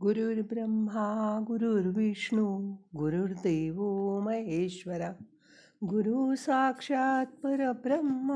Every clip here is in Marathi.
गुरुर्ब्रह्मा गुरुर्विष्णू गुरुर्देव महेश्वरा. गुरु साक्षात परब्रह्म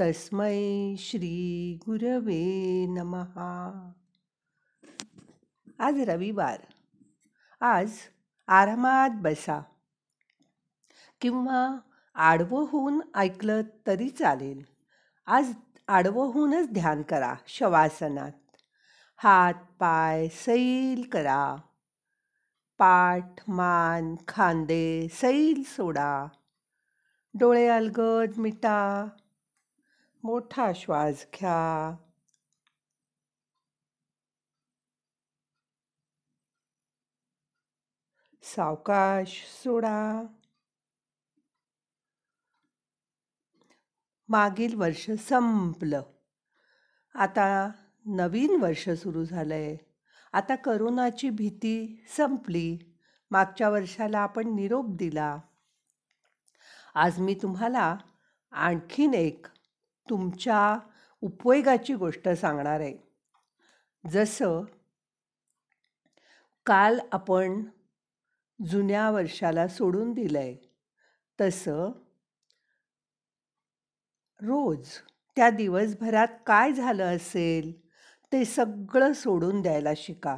तस्मै श्री गुरवे नमहा. आज रविवार. आज आरामात बसा. किंवा आडवं होऊन ऐकलं तरी चालेल. आज आडवं होऊनच ध्यान करा शवासनात. हात पाय सैल करा. पाठ मान खांदे सैल सोडा. डोळे अलगद मिटा. मोठा श्वास घ्या. सावकाश सोडा. मागील वर्ष संपलं. आता नवीन वर्ष सुरू झालं आहे आता करोनाची भीती संपली. मागच्या वर्षाला आपण निरोप दिला. आज मी तुम्हाला आणखीन एक तुमच्या उपयोगाची गोष्ट सांगणार आहे. जसं काल आपण जुन्या वर्षाला सोडून दिलं आहे तसं रोज त्या दिवसभरात काय झालं असेल? ते सगळं सोडून द्यायला शिका.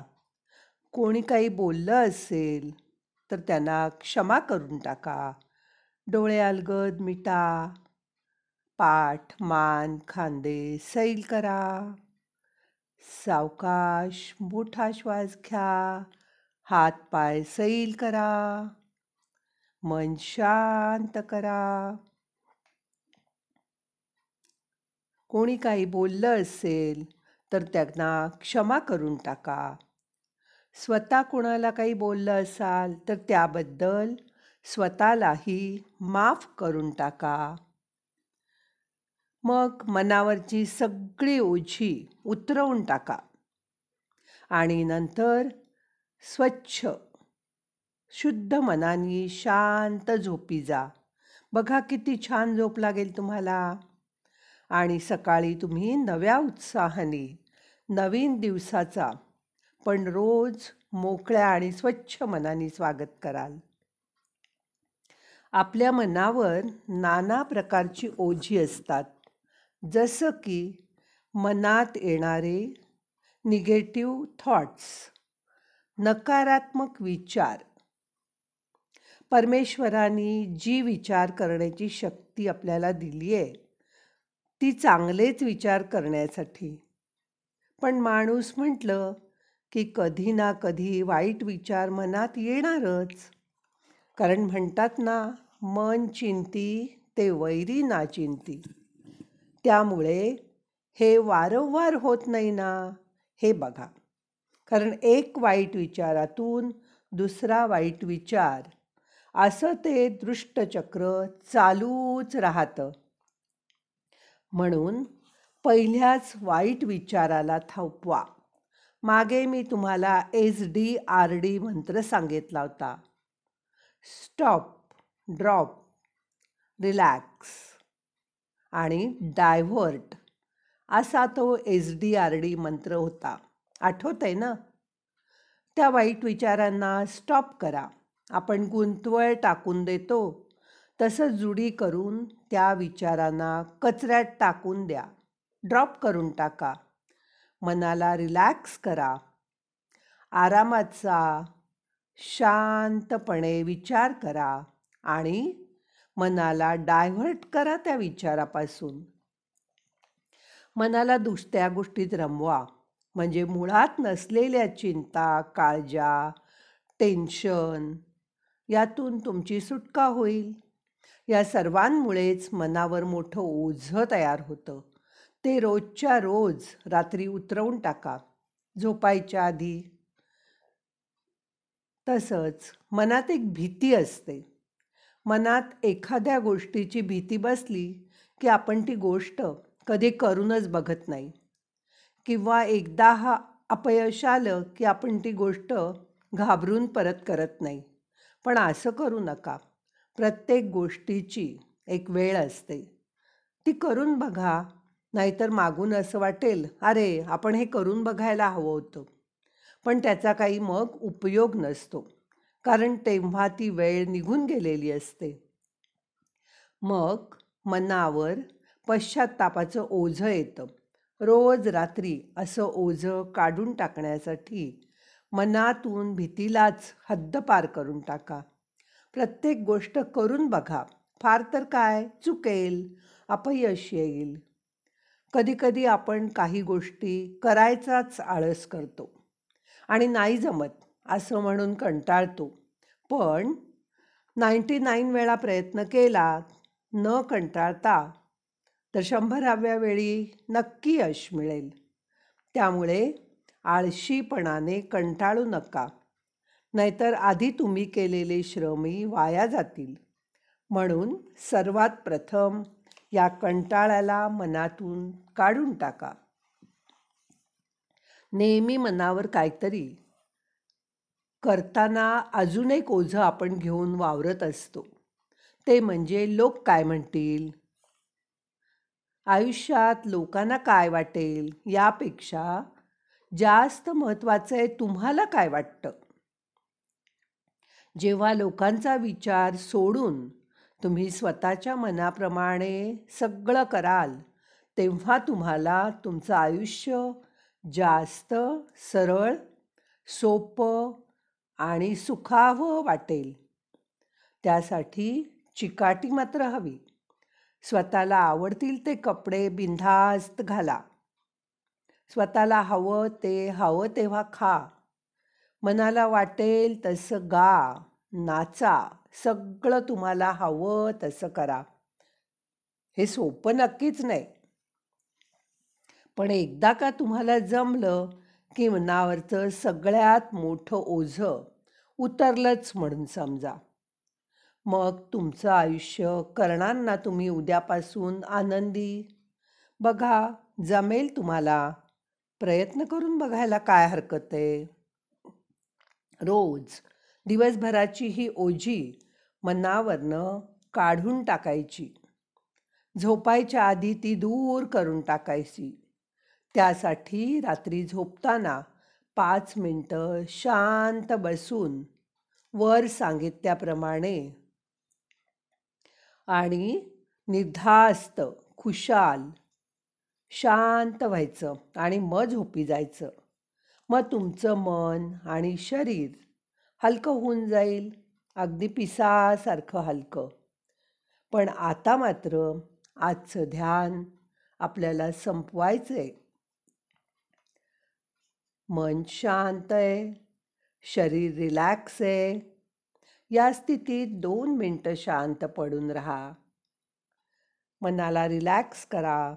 कोणी काही बोललं असेल तर त्यांना क्षमा करून टाका. डोळे अलगद मिटा. पाठ मान खांदे सैल करा. सावकाश मोठा श्वास घ्या. हात पाय सैल करा. मन शांत करा. कोणी काही बोललं असेल तर त्यांना क्षमा करून टाका. स्वतः कोणाला काही बोललं असाल तर त्याबद्दल स्वतःलाही माफ करून टाका. मग मनावरची सगळी ओझी उतरवून टाका. आणि नंतर स्वच्छ शुद्ध मनाने शांत झोपी जा. बघा किती छान झोप लागेल तुम्हाला. आणि सकाळी तुम्ही नव्या उत्साहाने नवीन दिवसाचा पण रोज मोकळ्या आणि स्वच्छ मनाने स्वागत कराल. आपल्या मनावर नाना प्रकारची ओझी असतात. जसं की मनात येणारे निगेटिव्ह थॉट्स नकारात्मक विचार. परमेश्वराने जी विचार करण्याची शक्ती आपल्याला दिली आहे ती चांगलेच विचार करण्यासाठी. पण माणूस म्हटलं की कधी ना कधी वाईट विचार मनात येणारच. कारण म्हणतात ना मन चिंती ते वैरी ना चिंती. त्यामुळे हे वारंवार होत नाही ना हे बघा. कारण एक वाईट विचारातून दुसरा वाईट विचार असं ते दृष्टचक्र चालूच राहतं. म्हणून पहिल्याच वाईट विचाराला थांपवा मागे मी तुम्हाला एस डी आर डी मंत्र सांगितला होता. स्टॉप ड्रॉप रिलॅक्स आणि डायव्हर्ट असा तो एस डी आर डी मंत्र होता. आठवत आहे ना? त्या वाईट विचारांना स्टॉप करा. आपण गुंतवळ टाकून देतो. तसं जुडी करून त्या विचारांना कचऱ्यात टाकून द्या. ड्रॉप करून टाका. मनाला रिलॅक्स करा. आरामाचा शांतपणे विचार करा आणि मनाला डायव्हर्ट करा त्या विचारापासून. मनाला दुसऱ्या गोष्टीत रमवा. म्हणजे मुळात नसलेल्या चिंता काळजा टेन्शन यातून तुमची सुटका होईल. या सर्वांमुळेच मनावर मोठं ओझं तयार होतं. ते रोजच्या रोज रात्री उतरवून टाका. झोपायच्या आधी. तसंच मनात एक भीती असते. मनात एखाद्या गोष्टीची भीती बसली की आपण ती गोष्ट कधी करूनच बघत नाही. किंवा एकदा हा अपयश आलं की आपण ती गोष्ट घाबरून परत करत नाही. पण असं करू नका. प्रत्येक गोष्टीची एक वेळ असते. ती करून बघा. नाहीतर मागून असं वाटेल अरे आपण हे करून बघायला हवं होतं. पण त्याचा काही मग उपयोग नसतो कारण तेव्हा ती वेळ निघून गेलेली असते. मग मनावर पश्चात्तापाचं ओझं येतं. रोज रात्री असं ओझं काढून टाकण्यासाठी मनातून भीतीलाच हद्दपार करून टाका. प्रत्येक गोष्ट करून बघा. फार तर काय? चुकेल. अपयश येईल. कधीकधी आपण काही गोष्टी करायचाच आळस करतो. आणि नाही जमत असं म्हणून कंटाळतो. पण नाईंटी नाईन वेळा प्रयत्न केला न कंटाळता तर शंभराव्या वेळी नक्की यश मिळेल. त्यामुळे आळशीपणाने कंटाळू नका. नाहीतर आधी तुम्ही केलेले श्रमही वाया जातील. म्हणून सर्वात प्रथम या कंटाळ्याला मनातून काढून टाका. नेहमी मनावर काहीतरी करताना अजून एक ओझं आपण घेऊन वावरत असतो. ते म्हणजे लोक काय म्हणतील? आयुष्यात लोकांना काय वाटेल? यापेक्षा जास्त महत्त्वाचं आहे तुम्हाला काय वाटतं? जेव्हा लोकांचा विचार सोडून तुम्ही स्वतःच्या मनाप्रमाणे सगळं कराल तेव्हा तुम्हाला तुमचं आयुष्य जास्त सरळ सोपं आणि सुखावं वाटेल. त्यासाठी चिकाटी मात्र हवी. स्वतःला आवडतील ते कपडे बिंधास्त घाला. स्वतःला हवं ते हवं तेव्हा खा. मनाला वाटेल तसं गा. नाचा. सगळं तुम्हाला हवं तसं करा. हे सोपं नक्कीच नाही. पण एकदा का तुम्हाला जमलं की मनावरचं सगळ्यात मोठं ओझं उतरलंच म्हणून समजा. मग तुमचं आयुष्य करणार ना तुम्ही उद्यापासून आनंदी? बघा जमेल तुम्हाला. प्रयत्न करून बघायला काय हरकत आहे? रोज दिवसभराची ही ओझी मनावरनं काढून टाकायची. झोपायच्या आधी ती दूर करून टाकायची. त्यासाठी रात्री झोपताना पाच मिनटं शांत बसून वर सांगितल्याप्रमाणे आणि निर्धास्त खुशाल शांत व्हायचं आणि मग झोपी जायचं. मग तुमचं मन आणि शरीर हलकं होऊन जाईल. अगदी पिसासारखं हलकं. पण आता मात्र आजचं ध्यान आपल्याला संपवायचं आहे मन शांत आहे. शरीर रिलॅक्स आहे. या स्थितीत दोन मिनटं शांत पडून राहा. मनाला रिलॅक्स करा.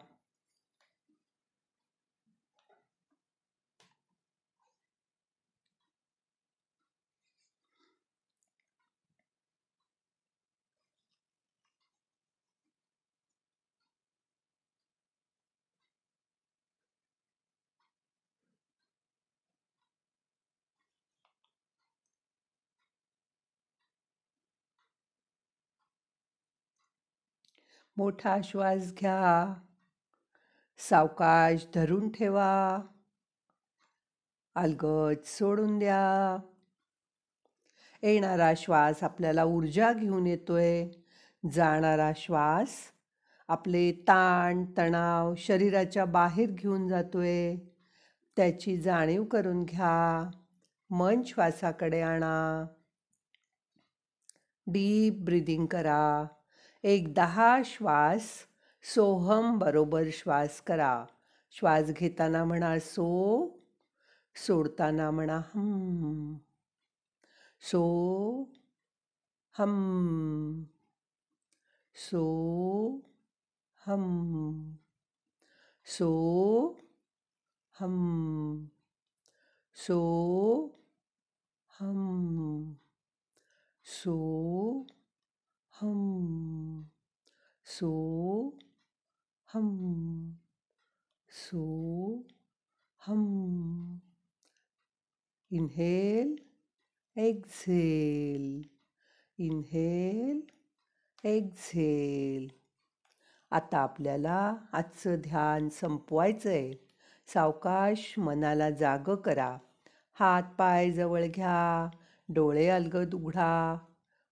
मोठा श्वास घ्या. सावकाश धरून ठेवा. अलगद सोडून द्या. येणारा श्वास आपल्याला ऊर्जा घेऊन येतोय. जाणारा श्वास आपले ताण तणाव शरीराच्या बाहेर घेऊन जातोय. त्याची जाणीव करून घ्या. मन श्वासाकडे आणा. डीप ब्रिदिंग करा. एक दहा श्वास सोहम बरोबर श्वास करा. श्वास घेताना म्हणा सो सोडताना म्हणा हम सो हम सो हम सो हम सो हम सो हम सो हम सो हम इनहेल एक्झेल इनहेल एक्झेल. आता आपल्याला आजचं ध्यान संपवायचं आहे सावकाश मनाला जाग करा. हात पाय जवळ घ्या. डोळे अलगद उघडा.